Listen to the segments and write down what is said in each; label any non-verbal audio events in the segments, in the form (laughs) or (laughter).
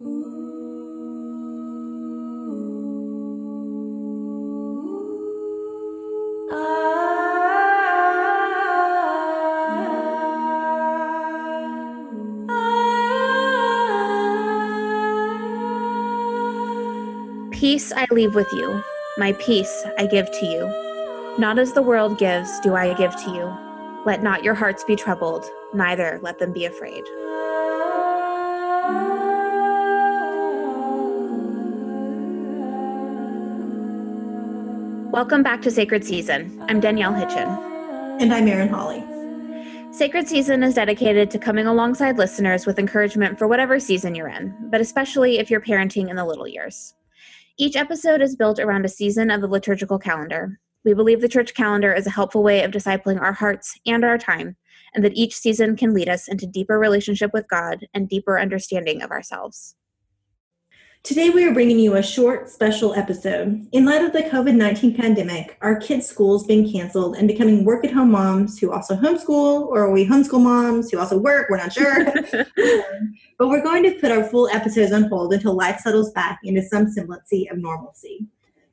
Peace I leave with you, my peace I give to you. Not as the world gives, do I give to you. Let not your hearts be troubled, neither let them be afraid. Welcome back to Sacred Season. I'm Danielle Hitchen. And I'm Erin Holly. Sacred Season is dedicated to coming alongside listeners with encouragement for whatever season you're in, but especially if you're parenting in the little years. Each episode is built around a season of the liturgical calendar. We believe the church calendar is a helpful way of discipling our hearts and our time, and that each season can lead us into deeper relationship with God and deeper understanding of ourselves. Today, we are bringing you a short, special episode. In light of the COVID 19 pandemic, our kids' schools being canceled and becoming work at home moms who also homeschool, or are we homeschool moms who also work? We're not sure. (laughs) but we're going to put our full episodes on hold until life settles back into some semblance of normalcy.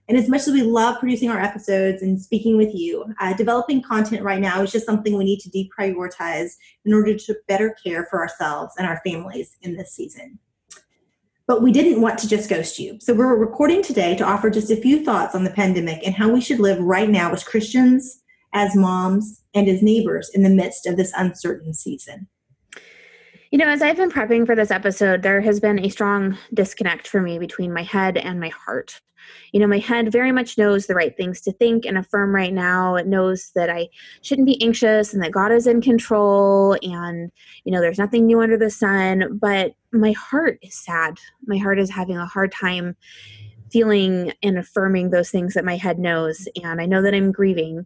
And as much as we love producing our episodes and speaking with you, uh, developing content right now is just something we need to deprioritize in order to better care for ourselves and our families in this season but we didn't want to just ghost you. So we're recording today to offer just a few thoughts on the pandemic and how we should live right now as Christians, as moms, and as neighbors in the midst of this uncertain season. You know, as I've been prepping for this episode, there has been a strong disconnect for me between my head and my heart. You know, my head very much knows the right things to think and affirm right now. It knows that I shouldn't be anxious and that God is in control and, you know, there's nothing new under the sun. But my heart is sad. My heart is having a hard time feeling and affirming those things that my head knows. And I know that I'm grieving.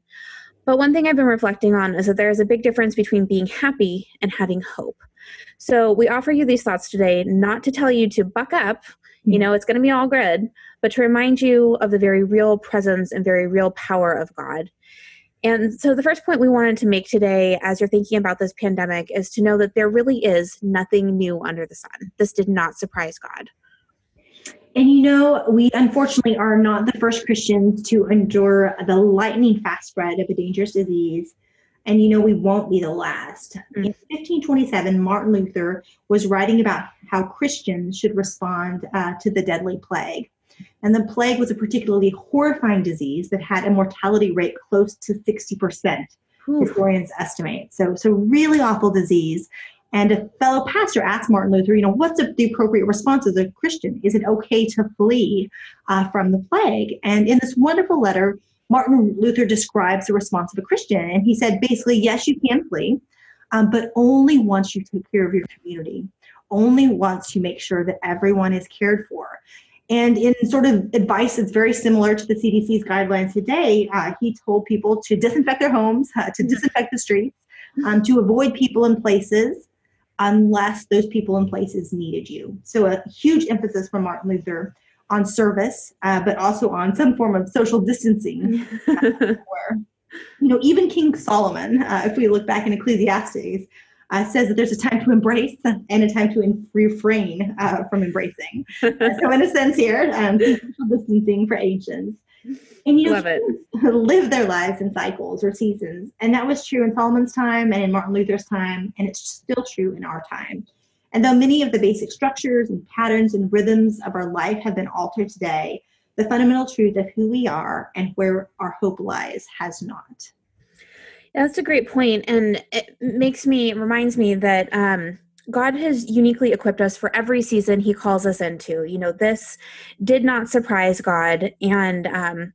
But one thing I've been reflecting on is that there is a big difference between being happy and having hope. So we offer you these thoughts today, not to tell you to buck up, you mm-hmm. know, it's going to be all good, but to remind you of the very real presence and very real power of God. And so, the first point we wanted to make today, as you're thinking about this pandemic, is to know that there really is nothing new under the sun. This did not surprise God. And you know, we unfortunately are not the first Christians to endure the lightning fast spread of a dangerous disease. And you know, we won't be the last. Mm. In 1527, Martin Luther was writing about how Christians should respond uh, to the deadly plague. And the plague was a particularly horrifying disease that had a mortality rate close to 60%, Oof. historians estimate. So, so really awful disease. And a fellow pastor asked Martin Luther, you know, what's the appropriate response as a Christian? Is it okay to flee uh, from the plague? And in this wonderful letter, Martin Luther describes the response of a Christian. And he said, basically, yes, you can flee, um, but only once you take care of your community, only once you make sure that everyone is cared for. And in sort of advice that's very similar to the CDC's guidelines today, uh, he told people to disinfect their homes, uh, (laughs) to disinfect the streets, um, to avoid people and places unless those people and places needed you. So a huge emphasis from Martin Luther on service, uh, but also on some form of social distancing. (laughs) where, you know, even King Solomon, uh, if we look back in Ecclesiastes, uh, says that there's a time to embrace and a time to in- refrain uh, from embracing. so, in a sense, here, um, social distancing for ancients. And you know, live their lives in cycles or seasons. And that was true in Solomon's time and in Martin Luther's time, and it's still true in our time. And though many of the basic structures and patterns and rhythms of our life have been altered today, the fundamental truth of who we are and where our hope lies has not. Yeah, That's a great point, and it makes me reminds me that um, God has uniquely equipped us for every season He calls us into. You know, this did not surprise God, and um,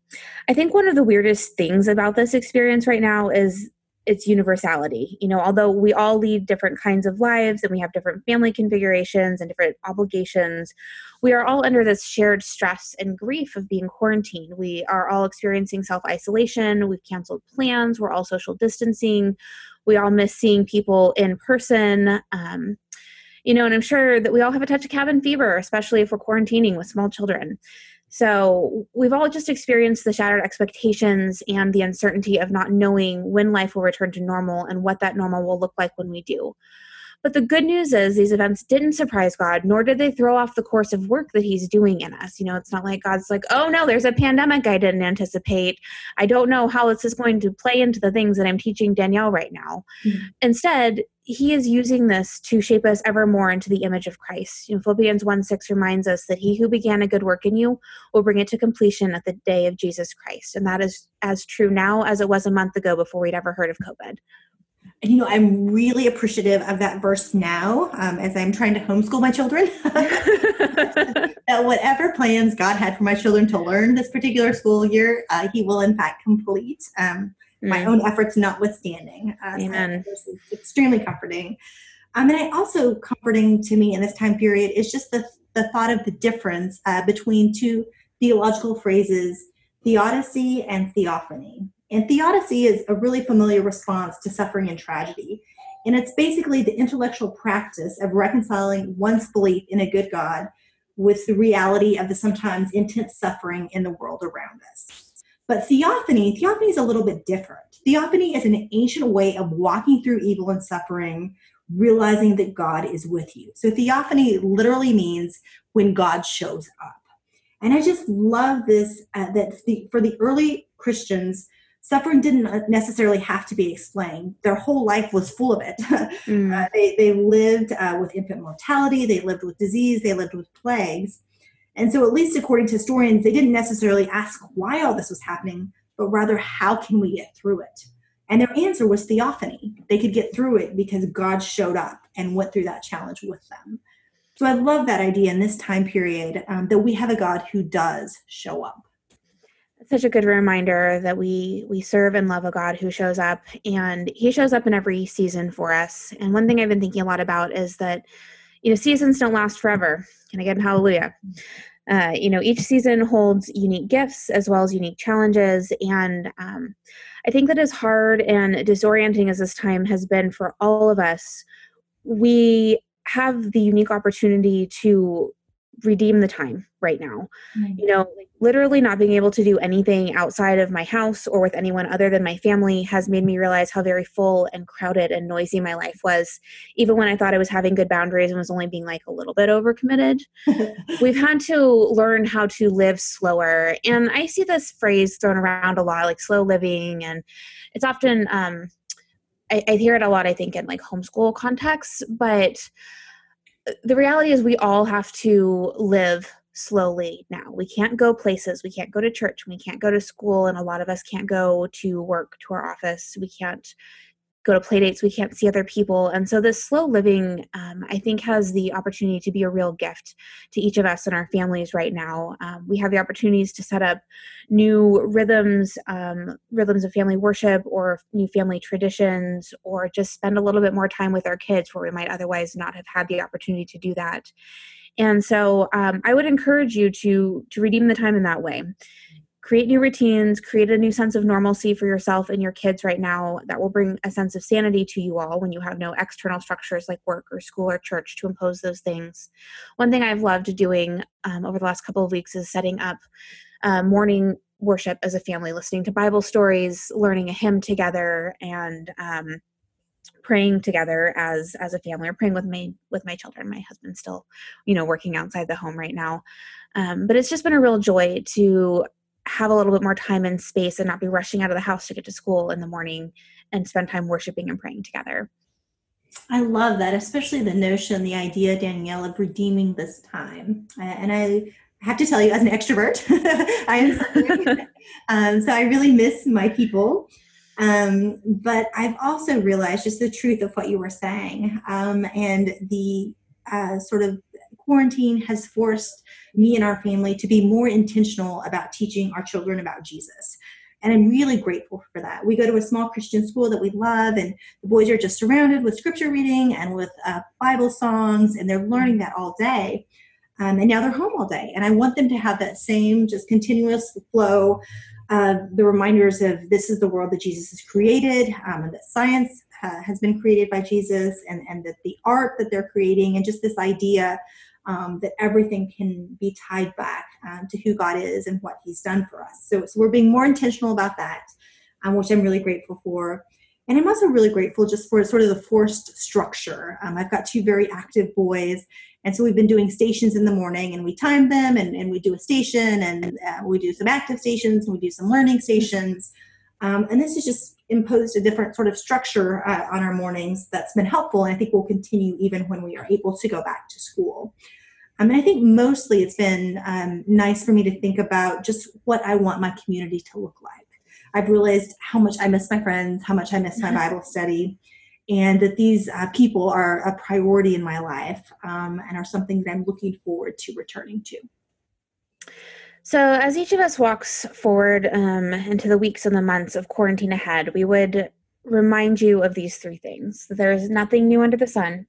I think one of the weirdest things about this experience right now is its universality. You know, although we all lead different kinds of lives and we have different family configurations and different obligations, we are all under this shared stress and grief of being quarantined. We are all experiencing self isolation. We've canceled plans. We're all social distancing. We all miss seeing people in person. Um, you know, and I'm sure that we all have a touch of cabin fever, especially if we're quarantining with small children. So we've all just experienced the shattered expectations and the uncertainty of not knowing when life will return to normal and what that normal will look like when we do. But the good news is these events didn't surprise God, nor did they throw off the course of work that He's doing in us. You know, it's not like God's like, oh no, there's a pandemic I didn't anticipate. I don't know how this is going to play into the things that I'm teaching Danielle right now. Mm-hmm. Instead, he is using this to shape us ever more into the image of Christ. You know, Philippians 1 6 reminds us that he who began a good work in you will bring it to completion at the day of Jesus Christ. And that is as true now as it was a month ago before we'd ever heard of COVID. And you know, I'm really appreciative of that verse now um, as I'm trying to homeschool my children. (laughs) that whatever plans God had for my children to learn this particular school year, uh, He will in fact complete. Um, mm. my own efforts notwithstanding. Uh, Amen. So this is extremely comforting. Um, and I also comforting to me in this time period is just the, the thought of the difference uh, between two theological phrases, theodicy and theophany. And theodicy is a really familiar response to suffering and tragedy. And it's basically the intellectual practice of reconciling one's belief in a good God with the reality of the sometimes intense suffering in the world around us. But theophany, theophany is a little bit different. Theophany is an ancient way of walking through evil and suffering, realizing that God is with you. So theophany literally means when God shows up. And I just love this uh, that the, for the early Christians, suffering didn't necessarily have to be explained. Their whole life was full of it. (laughs) Mm. Uh, they, they lived uh, with infant mortality, they lived with disease, they lived with plagues. And so, at least according to historians, they didn't necessarily ask why all this was happening, but rather, how can we get through it? And their answer was theophany. They could get through it because God showed up and went through that challenge with them. So I love that idea in this time period um, that we have a God who does show up. Such a good reminder that we we serve and love a God who shows up, and He shows up in every season for us. And one thing I've been thinking a lot about is that you know seasons don't last forever. Can I get hallelujah? Uh, you know, each season holds unique gifts as well as unique challenges. And um, I think that as hard and disorienting as this time has been for all of us, we have the unique opportunity to redeem the time right now. Mm-hmm. You know, like literally not being able to do anything outside of my house or with anyone other than my family has made me realize how very full and crowded and noisy my life was, even when I thought I was having good boundaries and was only being like a little bit overcommitted. (laughs) We've had to learn how to live slower. And I see this phrase thrown around a lot, like slow living, and it's often um I, I hear it a lot, I think, in like homeschool contexts, but the reality is we all have to live slowly now. We can't go places. We can't go to church. We can't go to school. And a lot of us can't go to work, to our office. We can't go to play dates we can't see other people. And so this slow living um, i think has the opportunity to be a real gift to each of us and our families right now. Um, we have the opportunities to set up new rhythms um, rhythms of family worship or new family traditions or just spend a little bit more time with our kids where we might otherwise not have had the opportunity to do that. And so um, i would encourage you to to redeem the time in that way create new routines, create a new sense of normalcy for yourself and your kids right now that will bring a sense of sanity to you all when you have no external structures like work or school or church to impose those things. One thing I've loved doing um, over the last couple of weeks is setting up uh, morning worship as a family, listening to Bible stories, learning a hymn together, and um, praying together as as a family or praying with me with my children my husband's still you know working outside the home right now um, but it's just been a real joy to have a little bit more time and space and not be rushing out of the house to get to school in the morning and spend time worshiping and praying together. I love that, especially the notion, the idea, Danielle, of redeeming this time. And I have to tell you, as an extrovert, (laughs) I am (laughs) um, so I really miss my people. Um, but I've also realized just the truth of what you were saying um, and the uh, sort of quarantine has forced me and our family to be more intentional about teaching our children about Jesus. And I'm really grateful for that. We go to a small Christian school that we love, and the boys are just surrounded with scripture reading and with uh, Bible songs, and they're learning that all day. Um, and now they're home all day. And I want them to have that same just continuous flow of the reminders of this is the world that Jesus has created, um, and that science uh, has been created by Jesus, and, and that the art that they're creating, and just this idea um, that everything can be tied back um, to who God is and what He's done for us. So, so we're being more intentional about that, um, which I'm really grateful for. And I'm also really grateful just for sort of the forced structure. Um, I've got two very active boys, and so we've been doing stations in the morning, and we time them, and, and we do a station, and uh, we do some active stations, and we do some learning stations. Um, and this has just imposed a different sort of structure uh, on our mornings that's been helpful, and I think will continue even when we are able to go back to school. I mean, I think mostly it's been um, nice for me to think about just what I want my community to look like. I've realized how much I miss my friends, how much I miss my mm-hmm. Bible study, and that these uh, people are a priority in my life um, and are something that I'm looking forward to returning to. So, as each of us walks forward um, into the weeks and the months of quarantine ahead, we would remind you of these three things that there is nothing new under the sun,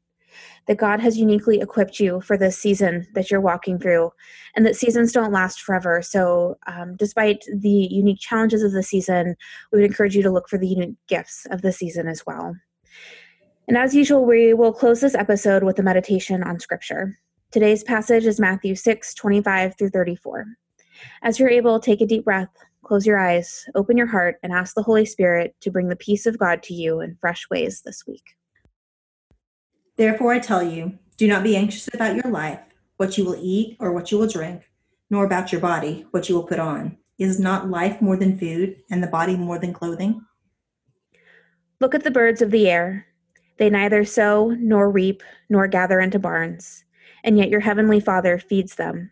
that God has uniquely equipped you for this season that you're walking through, and that seasons don't last forever. So, um, despite the unique challenges of the season, we would encourage you to look for the unique gifts of the season as well. And as usual, we will close this episode with a meditation on Scripture. Today's passage is Matthew 6 25 through 34. As you're able, take a deep breath, close your eyes, open your heart, and ask the Holy Spirit to bring the peace of God to you in fresh ways this week. Therefore, I tell you, do not be anxious about your life, what you will eat or what you will drink, nor about your body, what you will put on. Is not life more than food, and the body more than clothing? Look at the birds of the air. They neither sow, nor reap, nor gather into barns, and yet your heavenly Father feeds them.